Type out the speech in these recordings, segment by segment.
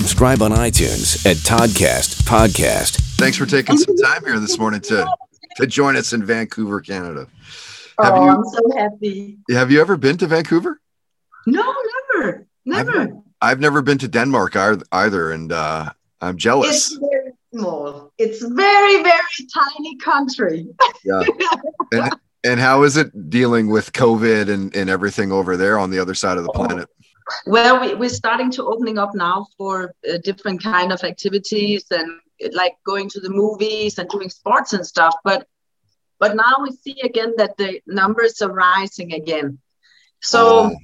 Subscribe on iTunes at Toddcast Podcast. Thanks for taking some time here this morning to to join us in Vancouver, Canada. Have oh, you I'm so happy. have you ever been to Vancouver? No, never, never. I've, I've never been to Denmark either, and uh, I'm jealous. It's jealous. very small. It's very, very tiny country. Yeah. and, and how is it dealing with COVID and, and everything over there on the other side of the planet? Well, we, we're starting to opening up now for uh, different kind of activities and like going to the movies and doing sports and stuff. But but now we see again that the numbers are rising again. So Oh,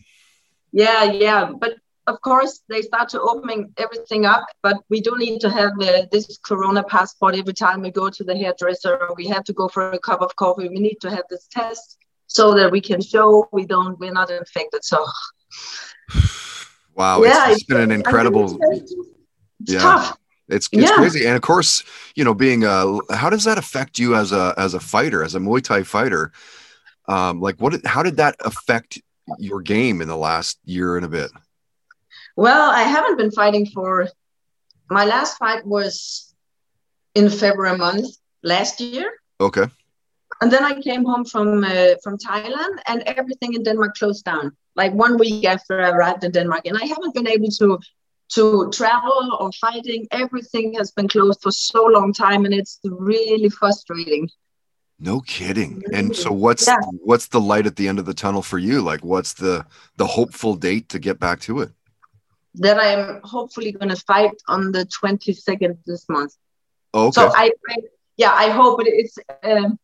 yeah, yeah. But of course, they start to opening everything up. But we do need to have uh, this Corona passport every time we go to the hairdresser. We have to go for a cup of coffee. We need to have this test so that we can show we don't we're not infected. So wow, yeah, it's, been an incredible. It's, it's Yeah. tough. It's it's Yeah. crazy, and of course, you know, being a how does that affect you as a as a fighter, as a Muay Thai fighter? Um, like, what? did- How did that affect your game in the last year and a bit? Well, I haven't been fighting for my last fight was in February month last year. Okay, And then I came home from uh, from Thailand, and everything in Denmark closed down. Like one week after I arrived in Denmark, and I haven't been able to to travel or fighting. Everything has been closed for so long time, and it's really frustrating. no kidding. And so, what's Yeah. what's the light at the end of the tunnel for you? Like, what's the the hopeful date to get back to it? That I'm hopefully going to fight on the 22nd this month. Okay, So I, I, yeah, I hope it, it's. Um,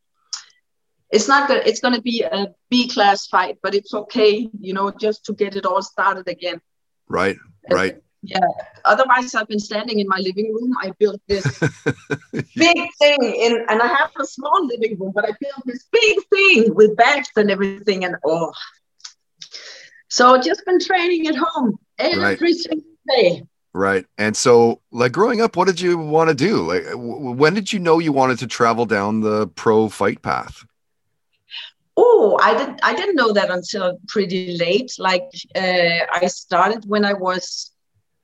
it's not good. It's going to be a B class fight, but it's okay, you know, just to get it all started again. right, right. Yeah. Otherwise, I've been standing in my living room. I built this big thing in, and I have a small living room, but I built this big thing with bags and everything. And oh, so just been training at home every single day. Right. And so, like growing up, what did you want to do? Like, w- when did you know you wanted to travel down the pro fight path? Oh, I didn't. I didn't know that until pretty late. Like uh, I started when I was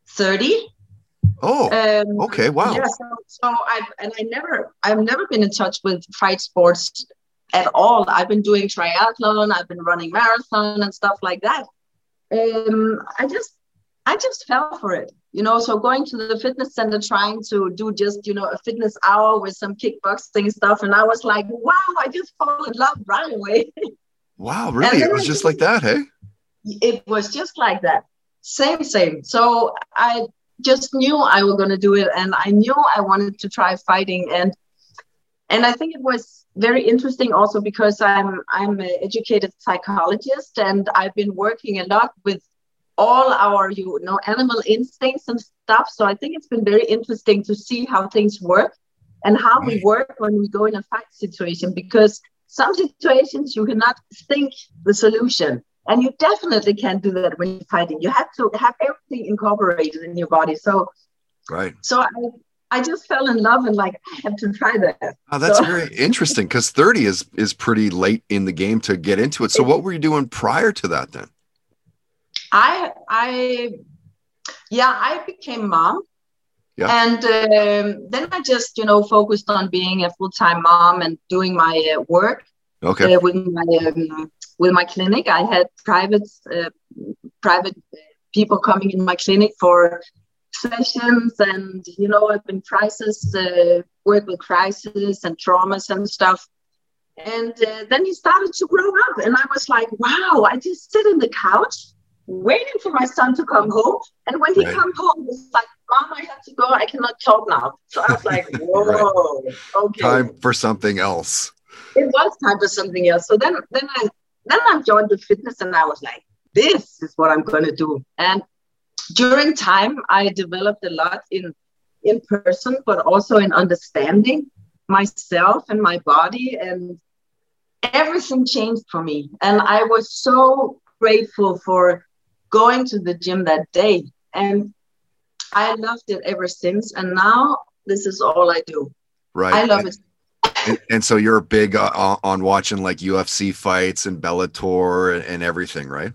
thirty. Oh, Um, okay. Wow. Yeah, so, so I and I never I've never been in touch with fight sports at all. I've been doing triathlon, I've been running marathon and stuff like that. Um, I just I just fell for it, you know. So going to the fitness center, trying to do just you know a fitness hour with some kickboxing stuff, and I was like, wow, I just fall in love right away. Wow. Really? It was I just just- like that, hey? it was just like that same same so i just knew i was going to do it and i knew i wanted to try fighting and and i think it was very interesting also because i'm i'm an educated psychologist and i've been working a lot with all our you know animal instincts and stuff so i think it's been very interesting to see how things work and how we mm. work when we go in a fight situation because some situations you cannot think the solution and you definitely can't do that when you're fighting. You have to have everything incorporated in your body. So, Right. so I, I just fell in love and like I have to try that. Oh, that's So- very interesting because 30 is is pretty late in the game to get into it. So, what were you doing prior to that then? I, I, yeah, I became mom. Yeah. And um, then I just, you know, focused on being a full-time mom and doing my uh, work Okay. uh, with my um, with my clinic. I had private uh, private people coming in my clinic for sessions, and you know, I've been crisis uh, work with crisis and traumas and stuff. And uh, then he started to grow up, and I was like, wow! I just sit on the couch waiting for my son to come home, and when he Right. come home, he's like, "Mom, I have to go. I cannot talk now." So I was like, "Whoa, okay." Time for something else. it was time for something else. So then, then I, then I joined the fitness, and I was like, "This is what I'm going to do." And during time, I developed a lot in in person, but also in understanding. myself and my body and everything changed for me and i was so grateful for going to the gym that day. And i loved it ever since. And now this is all i do. Right. I love and, it. and, and so you're big uh, on watching like ufc fights and bellator and, and everything right?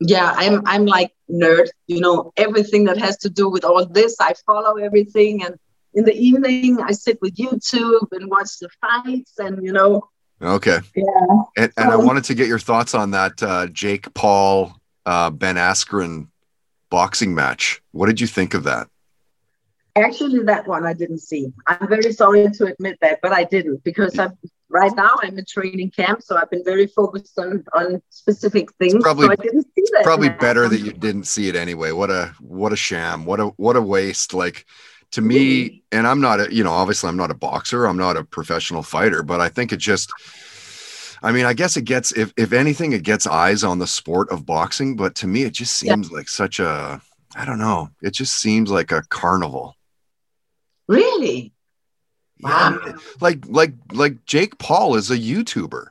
Yeah i'm i'm like nerd you know everything that has to do with all this. I follow everything. And in the evening i sit with youtube and watch the fights and you know. Okay. Yeah. And, and i wanted to get your thoughts on that uh, jake paul uh, ben askren boxing match. What did you think of that? Actually that one i didn't see. I'm very sorry to admit that but i didn't because i'm right now i'm in training camp so i've been very focused on on specific things probably- so i didn't see that. probably better that you didn't see it anyway. What a what a sham. What a what a waste. Like to me and i'm not a you know obviously i'm not a boxer. I'm not a professional fighter but i think it just i mean i guess it gets if if anything it gets eyes on the sport of boxing but to me it just Yeah. seems like such a i don't know it just seems like a carnival. Really? Yeah, I Wow. mean, like like like jake paul is a youtuber.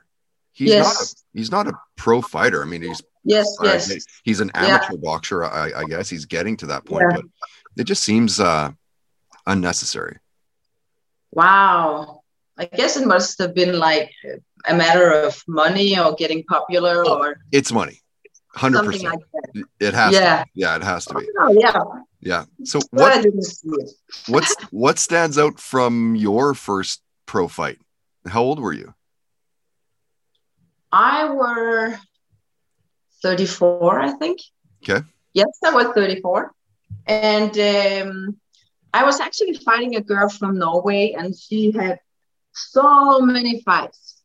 He's not a, yes he's not a pro fighter. I mean he's yes uh, yes. he's an Yeah. amateur boxer I, I guess. He's getting to that point Yeah. but it just seems uh unnecessary. Wow. I guess it must have been like a matter of money or getting popular Oh, or it's money 100% like it has yeah to be. yeah it has to be oh yeah yeah so what didn't see it what's what stands out from your first pro fight how old were you I were 34, I think. Okay. Yes, I was 34. And um, I was actually fighting a girl from Norway, and she had so many fights.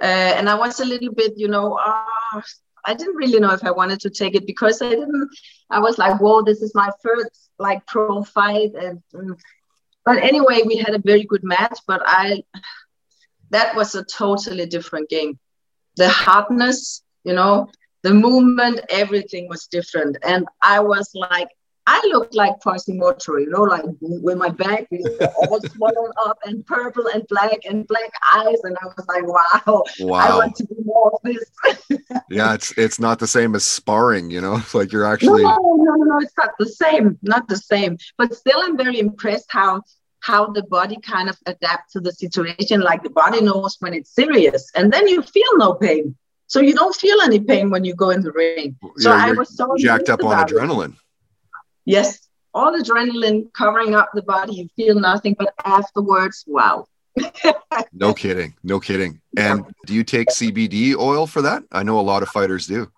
Uh, and I was a little bit, you know, uh, I didn't really know if I wanted to take it because I didn't, I was like, whoa, this is my first like pro fight. And, mm. but anyway, we had a very good match, but I, that was a totally different game the hardness, you know, the movement, everything was different. And I was like, I looked like Quasimodo, you know, like with my back all swollen up and purple and black and black eyes. And I was like, wow, wow. I want to do more of this. yeah it's it's not the same as sparring you know like you're actually no, no, no, it's not the same, not the same. But still, I'm very impressed how how the body kind of adapts to the situation. Like the body knows when it's serious, and then you feel no pain. So you don't feel any pain when you go in the ring. So you're- I was so jacked up on adrenaline. it. Yes, all adrenaline covering up the body. You feel nothing, but afterwards, wow. no kidding no kidding and do you take cbd oil for that i know a lot of fighters do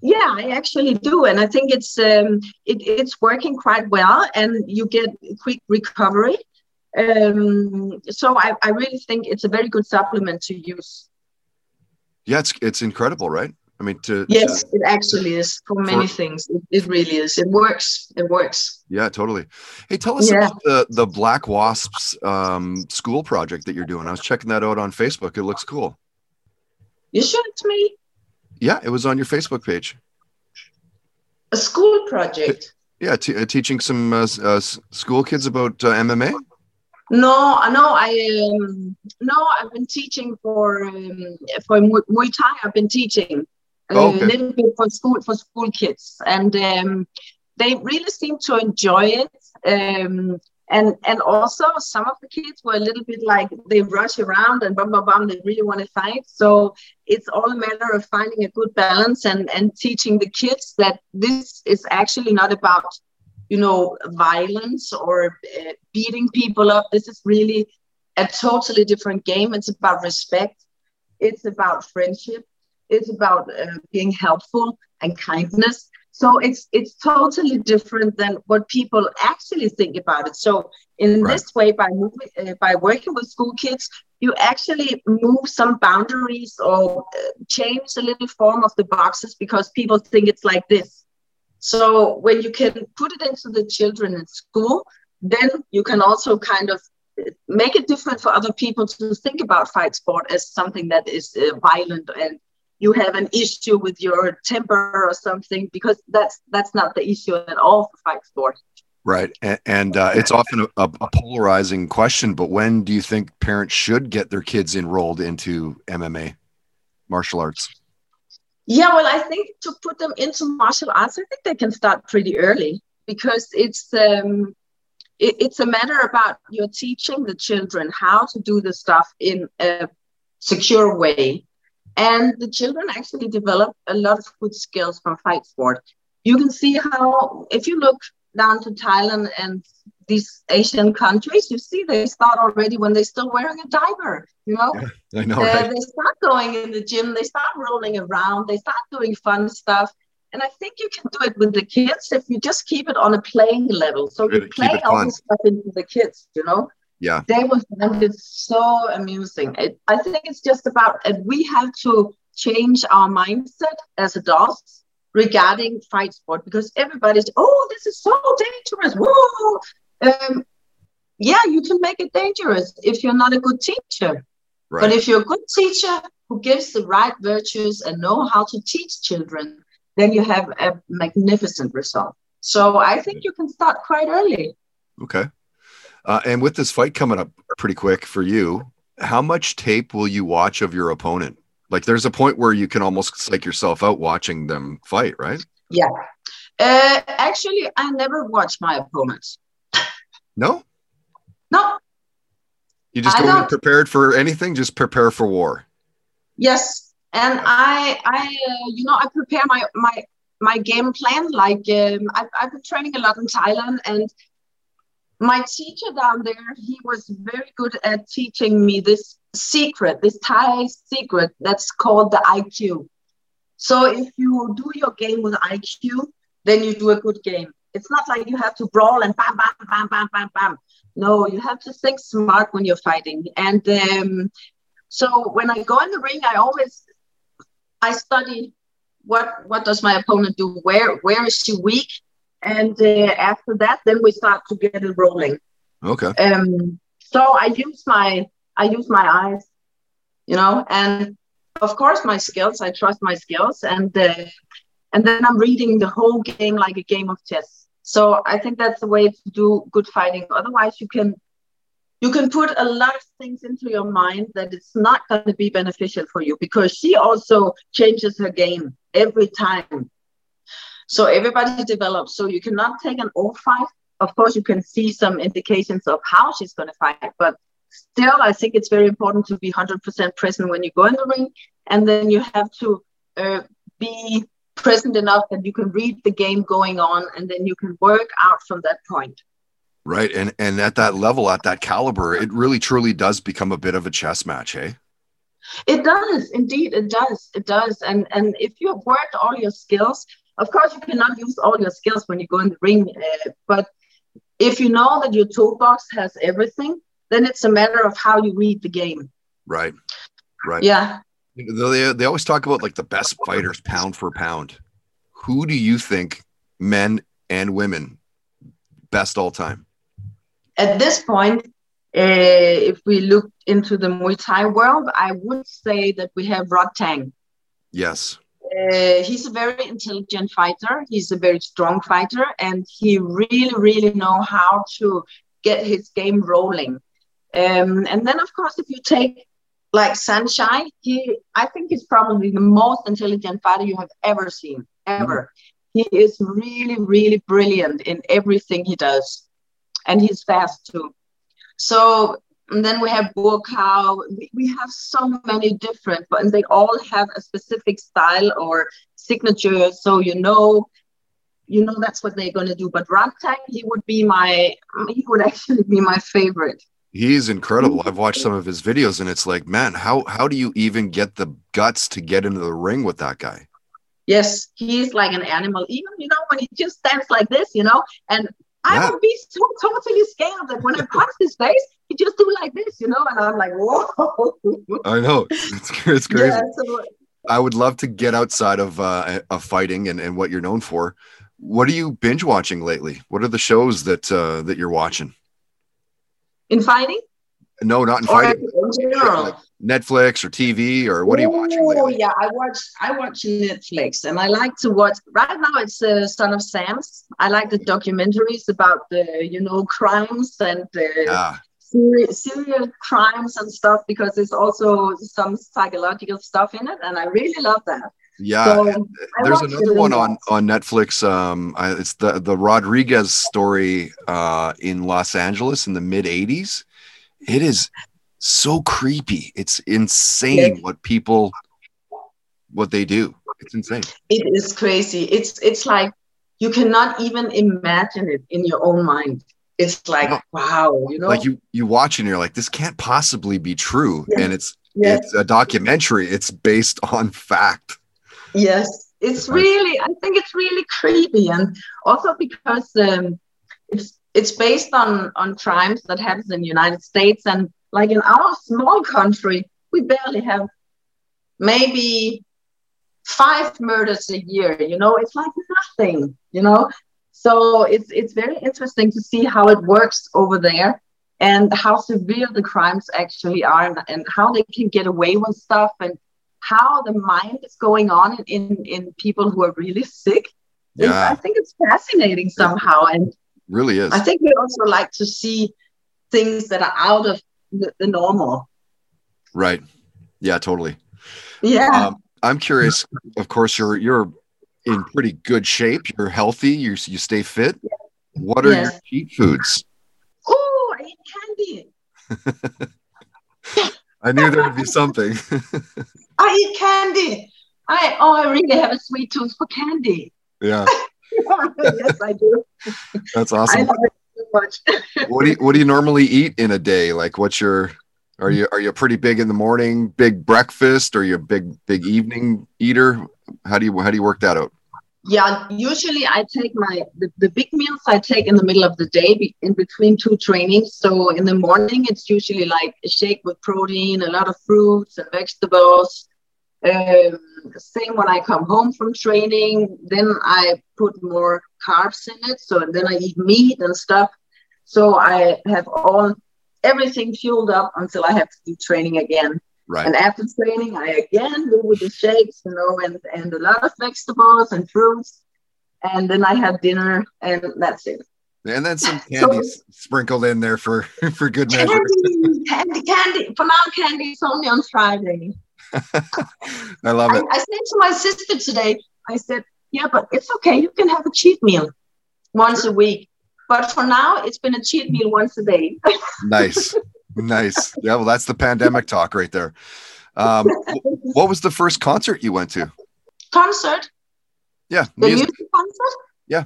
Yeah, I actually do, and I think it's um, it, it's working quite well, and you get quick recovery. Um, so I, I really think it's a very good supplement to use. yeah it's it's incredible right i mean to, to- Yes, it actually is for many For- things. It, it really is. It works. It works. Yeah, totally. Hey, tell us Yeah. about the the Black Wasps um, school project that you're doing. I was checking that out on Facebook. It looks cool. You showed it to me Yeah, it was on your Facebook page. a school project. Yeah, t- uh, teaching some uh, uh, school kids about uh, MMA. No, no, I um, no, I've been teaching for um, for Mu- Muay Thai. I've been teaching a Oh, little bit for school for school kids, and um, they really seem to enjoy it. Um, and and also some of the kids were a little bit like they rush around and bum bum bum. They really want to fight. So it's all a matter of finding a good balance and and teaching the kids that this is actually not about you know, violence or uh, beating people up. This is really a totally different game. It's about respect. It's about friendship. It's about uh, being helpful and kindness. So it's it's totally different than what people actually think about it. So in Right. this way, by moving, uh, by working with school kids, you actually move some boundaries or uh, change a little form of the boxes because people think it's like this. So when you can put it into the children in school, then you can also kind of uh, make it different for other people to think about fight sport as something that is uh, violent and you have an issue with your temper or something because that's that's not the issue at all for fight sport. Right. And, and uh, it's often a, a, polarizing question, but when do you think parents should get their kids enrolled into MMA, martial arts? Yeah, well, I think to put them into martial arts, I think they can start pretty early because it's um, it, it's a matter about you're teaching the children how to do the stuff in a secure way, and the children actually develop a lot of good skills from fight sport. You can see how if you look down to Thailand and these Asian countries, you see they start already when they're still wearing a diaper. You know, yeah, I know. Uh, right? They start going in the gym, they start rolling around, they start doing fun stuff. And I think you can do it with the kids if you just keep it on a playing level. So you play all this stuff into the kids, you know? Yeah. They find it so amusing. It, I think it's just about, and we have to change our mindset as adults regarding fight sport because everybody's, oh, this is so dangerous. Whoa. Um, yeah, you can make it dangerous if you're not a good teacher. Right. But if you're a good teacher who gives the right virtues and know how to teach children, then you have a magnificent result. So I think you can start quite early. Okay. Uh, and with this fight coming up pretty quick for you, how much tape will you watch of your opponent? Like, there's a point where you can almost psych yourself out watching them fight, right? Yeah. Uh, actually, I never watch my opponents. No. No. You just go prepared for anything. Just prepare for war. Yes, and I, I, uh, you know, I prepare my my my game plan. Like um, I've, I've been training a lot in Thailand, and my teacher down there, he was very good at teaching me this secret, this Thai secret that's called the IQ. So if you do your game with IQ, then you do a good game. It's not like you have to brawl and bam, bam, bam, bam, bam, bam. No, you have to think smart when you're fighting. And um, so when I go in the ring, I always I study what what does my opponent do? Where where is she weak? And uh, after that, then we start to get it rolling. Okay. Um. So I use my I use my eyes, you know, and of course my skills. I trust my skills, and uh, and then I'm reading the whole game like a game of chess. So I think that's the way to do good fighting. Otherwise, you can you can put a lot of things into your mind that it's not going to be beneficial for you because she also changes her game every time. So everybody develops. So you cannot take an old fight. Of course, you can see some indications of how she's going to fight, but still, I think it's very important to be 100% present when you go in the ring. And then you have to uh, be present enough that you can read the game going on and then you can work out from that point right and and at that level at that caliber it really truly does become a bit of a chess match hey it does indeed it does it does and and if you have worked all your skills of course you cannot use all your skills when you go in the ring uh, but if you know that your toolbox has everything then it's a matter of how you read the game right right yeah they, they always talk about like the best fighters pound for pound. Who do you think, men and women, best all time? At this point, uh, if we look into the Muay Thai world, I would say that we have Rodtang. Yes. Uh, he's a very intelligent fighter. He's a very strong fighter, and he really, really know how to get his game rolling. Um, and then, of course, if you take like Saenchai, he I think he's probably the most intelligent fighter you have ever seen, ever. Mm-hmm. He is really, really brilliant in everything he does. And he's fast too. So and then we have Buakaw. We, we have so many different, but they all have a specific style or signature. So you know, you know that's what they're gonna do. But Rodtang, he would be my he would actually be my favorite. He's incredible. I've watched some mm-hmm. of his videos and it's like, man, how how do you even get the guts to get into the ring with that guy? Yes, he's like an animal. Even you know when he just stands like this, you know, and I would be so totally scared that when I punch his face, he just do like this, you know, and I'm like, whoa. I know it's, it's crazy. Yeah, so, I would love to get outside of uh, of fighting and, and what you're known for. What are you binge watching lately? What are the shows that uh, that you're watching? in fighting? No, not in Or fighting. in general. Like Netflix or TV or what are you watching Oh yeah, I watch I watch Netflix, and I like to watch. Right now, it's uh, Son of Sam's. I like the documentaries about the you know crimes and the serial, serial crimes and stuff because there's also some psychological stuff in it, and I really love that. yeah. So, There's another one on on Netflix. Um, I, it's the the Rodriguez story uh, in Los Angeles in the mid '80s. It is so creepy. It's insane Yes. what people what they do. It's insane. It is crazy. It's it's like you cannot even imagine it in your own mind. It's like No. wow, you know. Like you you watch and you're like, this can't possibly be true. Yeah. And it's yes, it's a documentary. It's based on fact. yes. It's really. I think it's really creepy, and also because um, it's it's based on on crimes that happens in the United States, and like in our small country, we barely have maybe five murders a year. You know, it's like nothing. You know, so it's it's very interesting to see how it works over there and how severe the crimes actually are and, and how they can get away with stuff and how the mind is going on in in people who are really sick Yeah. i think it's fascinating somehow and Really is. i think we also like to see things that are out of the, the normal Right. Yeah, totally. yeah Um, I'm curious. Of course, you're you're in pretty good shape. You're healthy. You you stay fit. What are your cheat foods? oh i eat candy I knew there would be something. i eat candy i oh i really have a sweet tooth for candy yeah, yes i do that's awesome. i love it so much What do you what do you normally eat in a day? Like, what's your are you are you pretty big in the morning, big breakfast, or you a big big evening eater? How do you how do you work that out? Yeah, usually I take my the, the big meals I take in the middle of the day be, in between two trainings. So in the morning it's usually like a shake with protein, a lot of fruits and vegetables. Um, same when I come home from training, then I put more carbs in it. So then I eat meat and stuff. So I have all everything fueled up until I have to do training again. Right. And after training, I again do with the shakes, you know, and, and a lot of vegetables and fruits. And then I have dinner, and that's it. And then some candy s- sprinkled in there for for good measure. Candy, candy, candy. For now, candy is only on Friday. I love I, it. I said to my sister today, I said, yeah, but it's okay. You can have a cheat meal once a week. But for now, it's been a cheat meal once a day. Nice, nice. Yeah, well, that's the pandemic talk right there. Um, what was the first concert you went to? Concert, Yeah, the music. music concert? Yeah.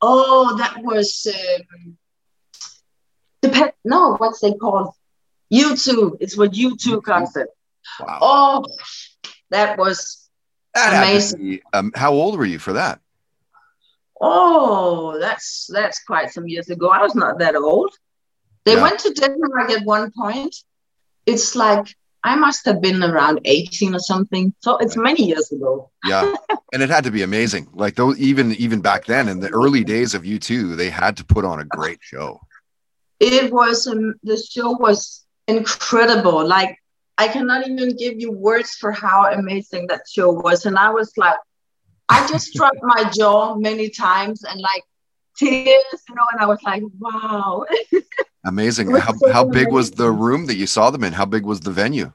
Oh, that was um, the pet. No, what's they called? U2. It's what U2 concert. Wow. Oh, that was That amazing. be- um, how old were you for that? oh, that's that's quite some years ago. I was not that old. They Yeah. went to Denmark at one point. It's like I must have been around 18 or something. So it's many years ago. Yeah, and it had to be amazing. Like those, even even back then in the early days of U2, they had to put on a great show. It was um, the show was incredible. Like I cannot even give you words for how amazing that show was. And I was like, I just dropped my jaw many times and like tears, you know, and I was like, wow. Amazing. How so how big was the room that you saw them in? How big was the venue?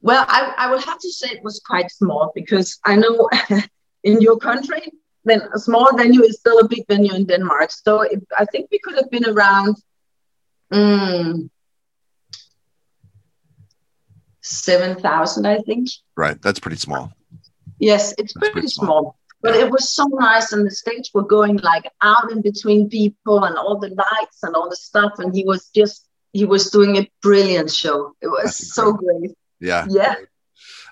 Well, I, I will have to say it was quite small because I know in your country, then a small venue is still a big venue in Denmark. So it, I think we could have been around mm, 7,000, I think. Right, that's pretty small. Yes, it's That's pretty, pretty small. small. But it was so nice, and the stage were going like out in between people and all the lights and all the stuff. And he was just, he was doing a brilliant show. It was That's so great. Yeah. Yeah.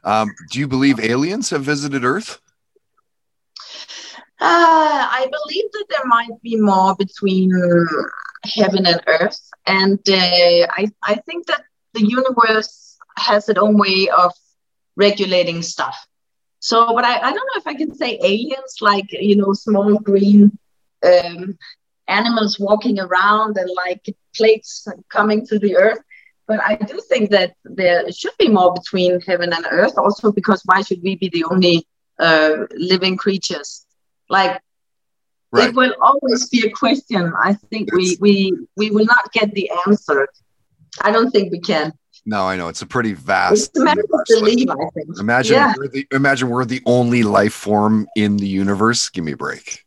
Um, do you believe aliens have visited Earth? Uh, I believe that there might be more between heaven and earth. And uh, I, I think that the universe has its own way of regulating stuff. So, but I, I don't know if I can say aliens, like, you know, small green um, animals walking around and like plates coming to the earth. but I do think that there should be more between heaven and earth, also because why should we be the only uh, living creatures? Like Right. it will always be a question. I think we we we will not get the answer. I don't think we can. No, I know it's a pretty vast. It's a matter like, I think. imagine Yeah. we're the imagine we're the only life form in the universe. Give me a break.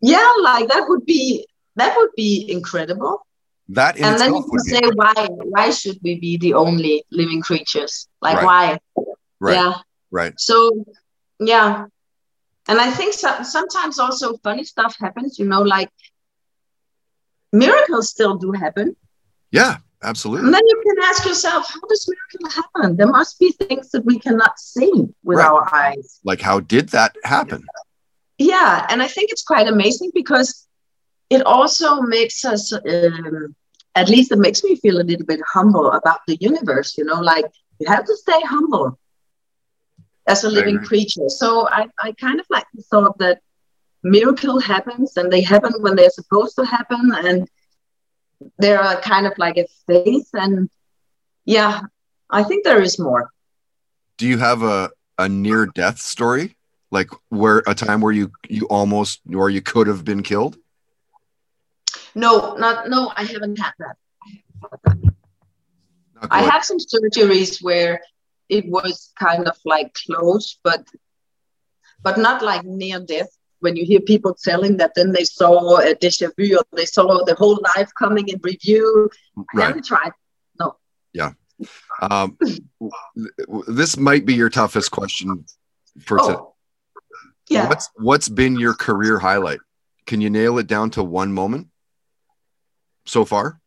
Yeah, like that would be that would be incredible. That in and then you can say why why should we be the only living creatures? Like Right. why? right. Yeah. Right. So yeah. And I think so, sometimes also funny stuff happens, you know, like miracles still do happen. Yeah. Absolutely. And then you can ask yourself, how does miracle happen? There must be things that we cannot see with Right. our eyes. Like, how did that happen? Yeah, and I think it's quite amazing because it also makes us, um, at least it makes me feel a little bit humble about the universe. You know, like you have to stay humble as a living agree. creature. So I, I kind of like the thought that miracle happens and they happen when they're supposed to happen, and they're kind of like a faith. And yeah, I think there is more. Do you have a, a near death story? Like where a time where you you almost or you could have been killed? No, not no, I haven't had that. I have some surgeries where it was kind of like close, but but not like near death. When you hear people telling that, then they saw a déjà vu or they saw the whole life coming in review. I right. haven't tried. Um, this might be your toughest question for today. Oh, yeah. What's what's been your career highlight? Can you nail it down to one moment so far?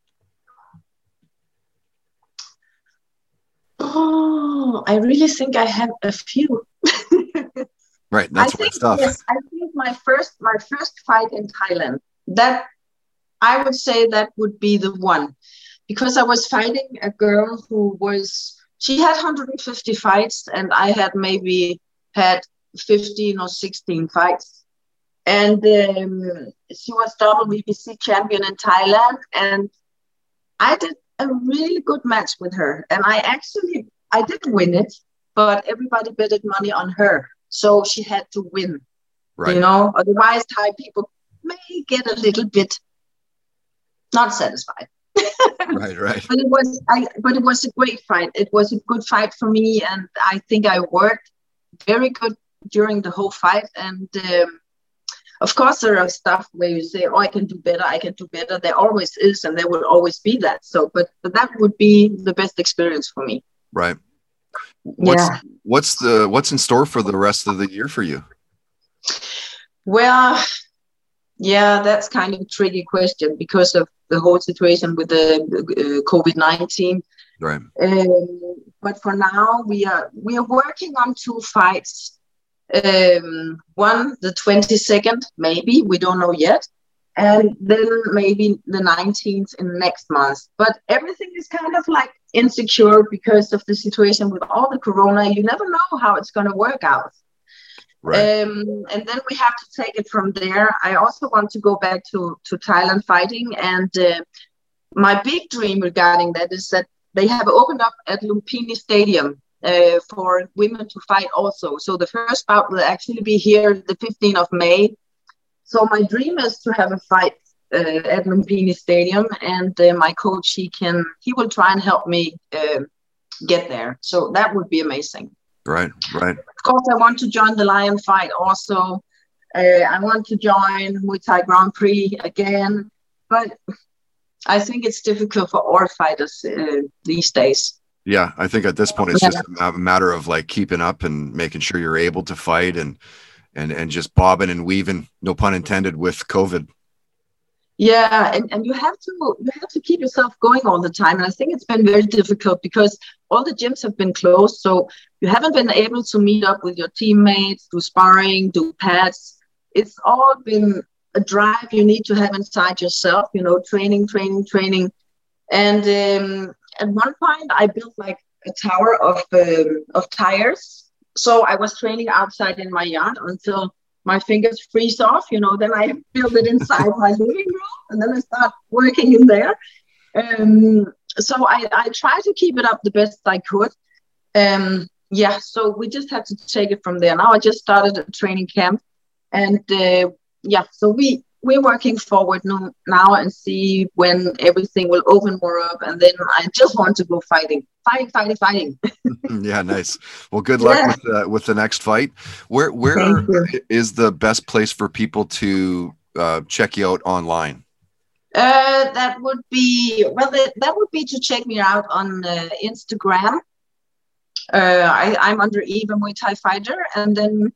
Oh, I really think I have a few. Right, that's I my think stuff. yes, I think my first my first fight in Thailand that I would say that would be the one. Because I was fighting a girl who was she had 150 fights and I had maybe had 15 or 16 fights. And um, she was double BBC champion in Thailand and I did a really good match with her. And I actually I did win it but everybody betted money on her. So she had to win Right. you know otherwise thai people may get a little bit not satisfied Right, right. but it was i but it was a great fight it was a good fight for me and i think i worked very good during the whole fight and um, of course there are stuff where you say oh i can do better i can do better there always is and there will always be that so but, but that would be the best experience for me Right. What's Yeah. what's the what's in store for the rest of the year for you? Well, yeah, that's kind of a tricky question because of the whole situation with the uh, COVID nineteen. Right. Um, but for now, we are we are working on two fights. Um, one the twenty second, maybe we don't know yet, and then maybe the nineteenth in next month. But everything is kind of like insecure because of the situation with all the corona. You never know how it's going to work out. Um, and then we have to take it from there. I also want to go back to, to Thailand fighting. And uh, my big dream regarding that is that they have opened up at Lumpini Stadium uh, for women to fight also. So the first bout will actually be here the 15th of May. So my dream is to have a fight uh, at Lumpini Stadium. And uh, my coach, he can, he will try and help me uh, get there. So that would be amazing Right. Right. of course, I want to join the lion fight also. Uh, I want to join Muay Thai Grand Prix again, but I think it's difficult for all fighters uh, these days. Yeah, I think at this point it's Yeah. just a matter of like keeping up and making sure you're able to fight and and and just bobbing and weaving, no pun intended, with COVID. Yeah, and, and you have to you have to keep yourself going all the time. And I think it's been very difficult because all the gyms have been closed, so you haven't been able to meet up with your teammates, do sparring, do pads. It's all been a drive you need to have inside yourself. You know, training, training, training. And um, at one point, I built like a tower of um, of tires. So I was training outside in my yard until my fingers freeze off, you know, then I build it inside my living room and then I start working in there. Um, so I, I tried to keep it up the best I could. Um, yeah, so we just had to take it from there. Now I just started a training camp, and uh, yeah, so we we're working forward now and see when everything will open more up, and then I just want to go fighting, fighting, fighting, fighting. yeah, nice. Well, good luck yeah. with uh, with the next fight. Where where is the best place for people to uh, check you out online? Uh, that would be well. That, that would be to check me out on uh, Instagram. Uh, I, I'm under Eva Muay Thai Fighter, and then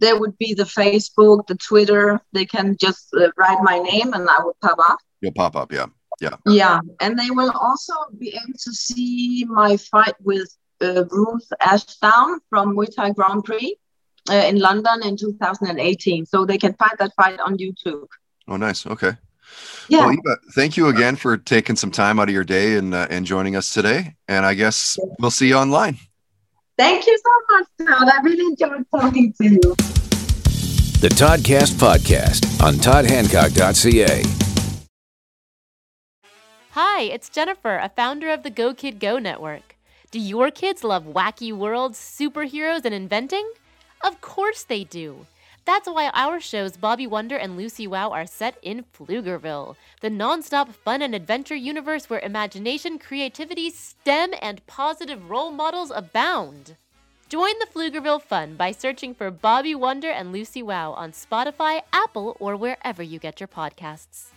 there would be the Facebook, the Twitter. They can just uh, write my name, and I would pop up. You'll pop up, yeah, yeah, yeah. And they will also be able to see my fight with uh, Ruth Ashdown from Muay Thai Grand Prix uh, in London in 2018. So they can find that fight on YouTube. Oh, nice. Okay. Yeah. Well, Eva, thank you again for taking some time out of your day and uh, and joining us today. And I guess we'll see you online. Thank you so much, Todd. I really enjoyed talking to you. The Toddcast Podcast on ToddHancock.ca. Hi, it's Jennifer, a founder of the Go Kid Go network. Do your kids love wacky worlds, superheroes, and inventing? Of course they do. That's why our shows Bobby Wonder and Lucy Wow are set in Pflugerville, the nonstop fun and adventure universe where imagination, creativity, STEM, and positive role models abound. Join the Pflugerville fun by searching for Bobby Wonder and Lucy Wow on Spotify, Apple, or wherever you get your podcasts.